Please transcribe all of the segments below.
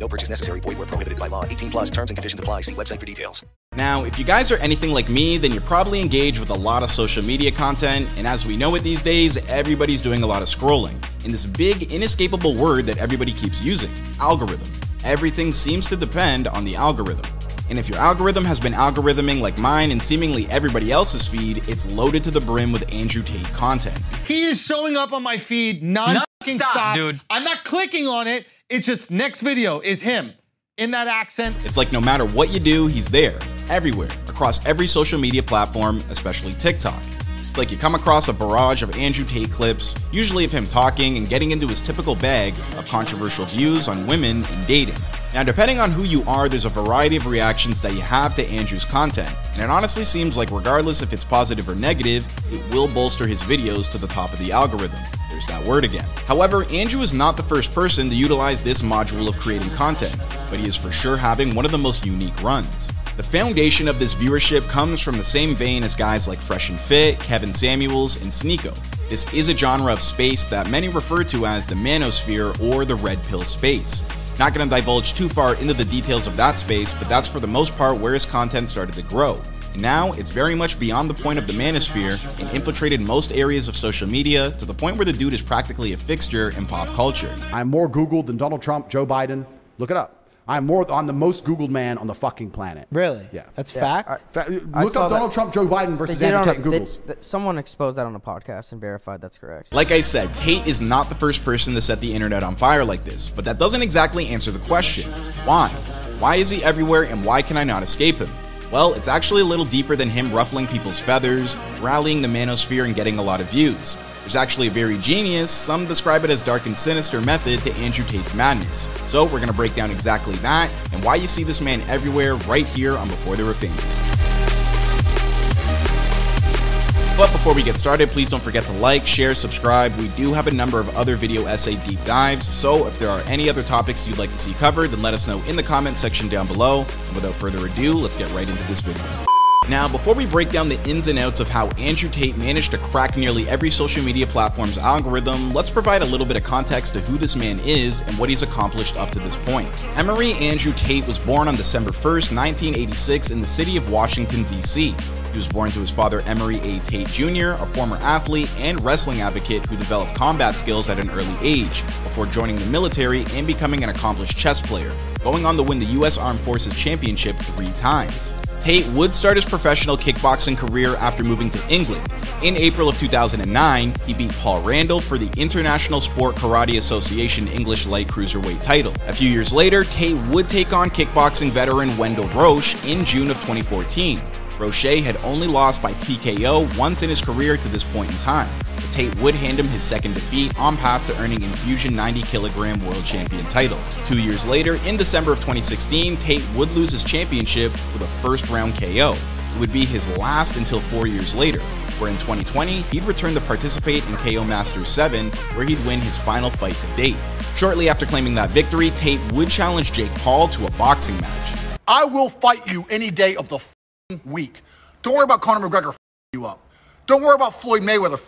No purchase necessary. Void where prohibited by law. 18 plus terms and conditions apply. See website for details. Now, if you guys are anything like me, then you're probably engaged with a lot of social media content, and as we know it these days, everybody's doing a lot of scrolling. In this big, inescapable word that everybody keeps using algorithm. Everything seems to depend on the algorithm. And if your algorithm has been algorithming like mine and seemingly everybody else's feed, it's loaded to the brim with Andrew Tate content. He is showing up on my feed non fucking Non-stop, stop. dude. I'm not clicking on it. It's just next video is him in that accent. It's like no matter what you do, he's there, everywhere, across every social media platform, especially TikTok. It's like you come across a barrage of Andrew Tate clips, usually of him talking and getting into his typical bag of controversial views on women and dating. Now, depending on who you are, there's a variety of reactions that you have to Andrew's content, and it honestly seems like regardless if it's positive or negative, it will bolster his videos to the top of the algorithm. There's that word again. However, Andrew is not the first person to utilize this module of creating content, but he is for sure having one of the most unique runs. The foundation of this viewership comes from the same vein as guys like Fresh and Fit, Kevin Samuels, and Sneako. This is a genre of space that many refer to as the manosphere or the red pill space. Not going to divulge too far into the details of that space, but that's for the most part where his content started to grow. And now it's very much beyond the point of the manosphere and infiltrated most areas of social media to the point where the dude is practically a fixture in pop culture. I'm more Googled than Donald Trump, Joe Biden. Look it up. I'm more. I'm the most Googled man on the fucking planet. Really? Yeah. That's Yeah, fact. I- Fa- I Look saw up that. Donald Trump, Joe Biden versus did Andrew on a- Tate and they- Google's. someone exposed that on a podcast and verified that's correct. Like I said, Tate is not the first person to set the internet on fire like this, but that doesn't exactly answer the question. Why? Why is he everywhere and why can I not escape him? Well, it's actually a little deeper than him ruffling people's feathers, rallying the manosphere, and getting a lot of views. There's actually a very genius, some describe it as dark and sinister method to Andrew Tate's madness. So we're gonna break down exactly that and why you see this man everywhere right here on Before They Were Famous. But before we get started, please don't forget to like, share, subscribe. We do have a number of other video essay deep dives, so if there are any other topics you'd like to see covered, then let us know in the comment section down below. And without further ado, let's get right into this video. Now, before we break down the ins and outs of how Andrew Tate managed to crack nearly every social media platform's algorithm, let's provide a little bit of context to who this man is and what he's accomplished up to this point. Emory Andrew Tate was born on December 1st, 1986, in the city of Washington, D.C. He was born to his father Emory A. Tate Jr., a former athlete and wrestling advocate who developed combat skills at an early age before joining the military and becoming an accomplished chess player, going on to win the U.S. Armed Forces Championship three times. Tate would start his professional kickboxing career after moving to England. In April of 2009, he beat Paul Randall for the International Sport Karate Association English Light Cruiserweight title. A few years later, Tate would take on kickboxing veteran Wendell Roche in June of 2014. Roche had only lost by TKO once in his career to this point in time. Tate would hand him his second defeat on path to earning Enfusion 90 kilogram world champion title. Two years later, in December of 2016, Tate would lose his championship with a first round KO. It would be his last until four years later, where in 2020, he'd return to participate in KO Masters 7, where he'd win his final fight to date. Shortly after claiming that victory, Tate would challenge Jake Paul to a boxing match. I will fight you any day of the week. Don't worry about Conor McGregor you up. Don't worry about Floyd Mayweather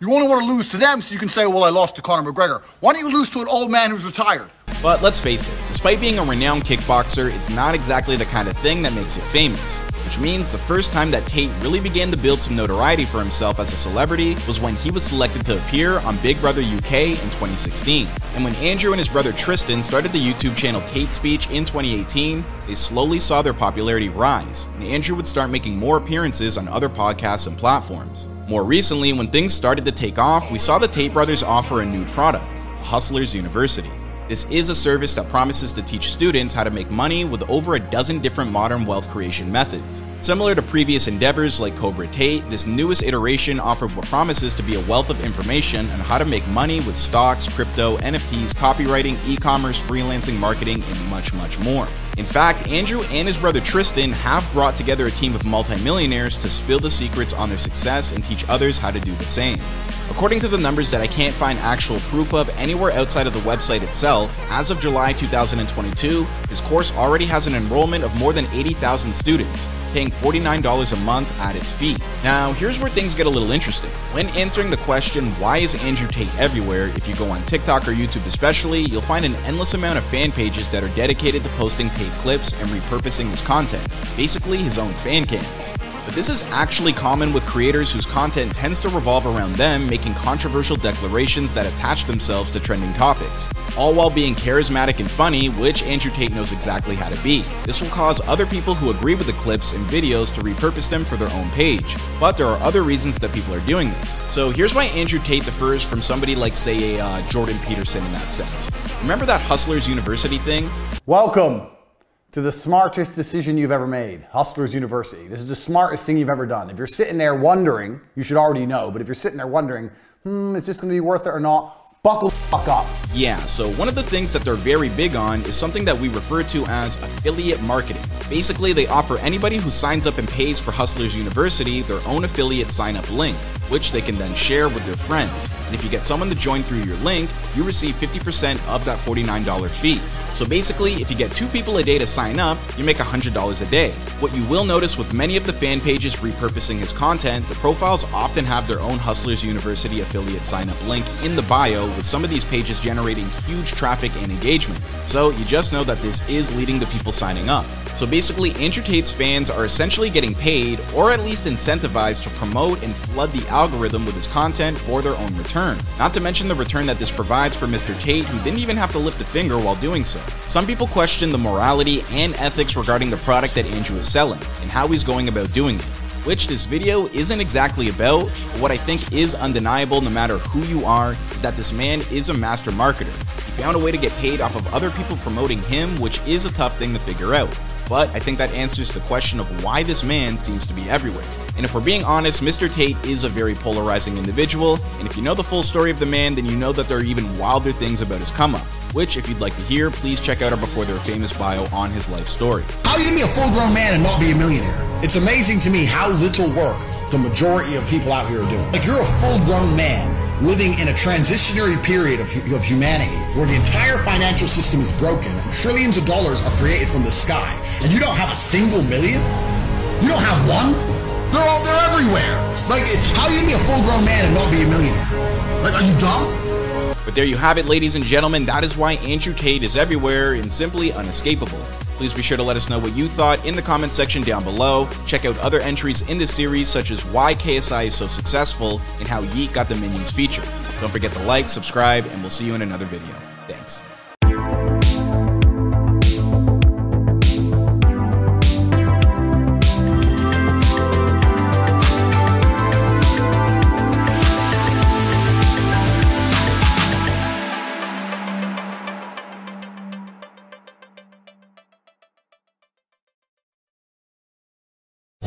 you only want to lose to them so you can say, well, I lost to Conor McGregor. Why don't you lose to an old man who's retired? But let's face it, despite being a renowned kickboxer, it's not exactly the kind of thing that makes it famous. Which means the first time that Tate really began to build some notoriety for himself as a celebrity was when he was selected to appear on Big Brother UK in 2016. And when Andrew and his brother Tristan started the YouTube channel Tate Speech in 2018, they slowly saw their popularity rise, and Andrew would start making more appearances on other podcasts and platforms. More recently, when things started to take off, we saw the Tate brothers offer a new product, Hustlers University. This is a service that promises to teach students how to make money with over a dozen different modern wealth creation methods. Similar to previous endeavors like Cobra Tate, this newest iteration offered what promises to be a wealth of information on how to make money with stocks, crypto, NFTs, copywriting, e commerce, freelancing, marketing, and much, much more. In fact, Andrew and his brother Tristan have brought together a team of multimillionaires to spill the secrets on their success and teach others how to do the same. According to the numbers that I can't find actual proof of anywhere outside of the website itself, as of July 2022, his course already has an enrollment of more than 80,000 students, paying $49 a month at its fee. Now, here's where things get a little interesting. When answering the question, why is Andrew Tate everywhere, if you go on TikTok or YouTube especially, you'll find an endless amount of fan pages that are dedicated to posting Tate clips and repurposing his content, basically his own fan cams. But this is actually common with creators whose content tends to revolve around them making controversial declarations that attach themselves to trending topics, all while being charismatic and funny, which Andrew Tate knows exactly how to be. This will cause other people who agree with the clips and videos to repurpose them for their own page, but there are other reasons that people are doing this. So here's why Andrew Tate differs from somebody like, say, a uh, Jordan Peterson in that sense. Remember that Hustlers University thing? Welcome to the smartest decision you've ever made, Hustlers University. This is the smartest thing you've ever done. If you're sitting there wondering, you should already know, but if you're sitting there wondering, hmm, is this to be worth it or not? Buckle up. Yeah, so one of the things that they're very big on is something that we refer to as affiliate marketing. Basically, they offer anybody who signs up and pays for Hustlers University their own affiliate sign up link, which they can then share with their friends. And if you get someone to join through your link, you receive 50% of that $49 fee. So basically, if you get two people a day to sign up, you make $100 a day. What you will notice with many of the fan pages repurposing his content, the profiles often have their own Hustlers University affiliate sign up link in the bio, with some of these pages generating huge traffic and engagement. So you just know that this is leading to people signing up. So basically, Andrew Tate's fans are essentially getting paid, or at least incentivized, to promote and flood the algorithm with his content for their own return. Not to mention the return that this provides for Mr. Tate, who didn't even have to lift a finger while doing so. Some people question the morality and ethics regarding the product that Andrew is selling, and how he's going about doing it which this video isn't exactly about, but what I think is undeniable no matter who you are is that this man is a master marketer. He found a way to get paid off of other people promoting him, which is a tough thing to figure out. But I think that answers the question of why this man seems to be everywhere. And if we're being honest, Mr. Tate is a very polarizing individual, and if you know the full story of the man, then you know that there are even wilder things about his come up. Which, if you'd like to hear, please check out our Before They Were Famous bio on his life story. How you can be a full grown man and not be a millionaire? It's amazing to me how little work the majority of people out here are doing. Like you're a full grown man living in a transitionary period of, of humanity where the entire financial system is broken and trillions of dollars are created from the sky and you don't have a single million? You don't have one? They're all, they're everywhere. Like, how are you can be a full grown man and not be a millionaire? Like, are you dumb? But there you have it, ladies and gentlemen. That is why Andrew Tate is everywhere and simply unescapable. Please be sure to let us know what you thought in the comment section down below. Check out other entries in this series, such as why KSI is so successful and how Yeat got the Minions feature. Don't forget to like, subscribe, and we'll see you in another video. Thanks.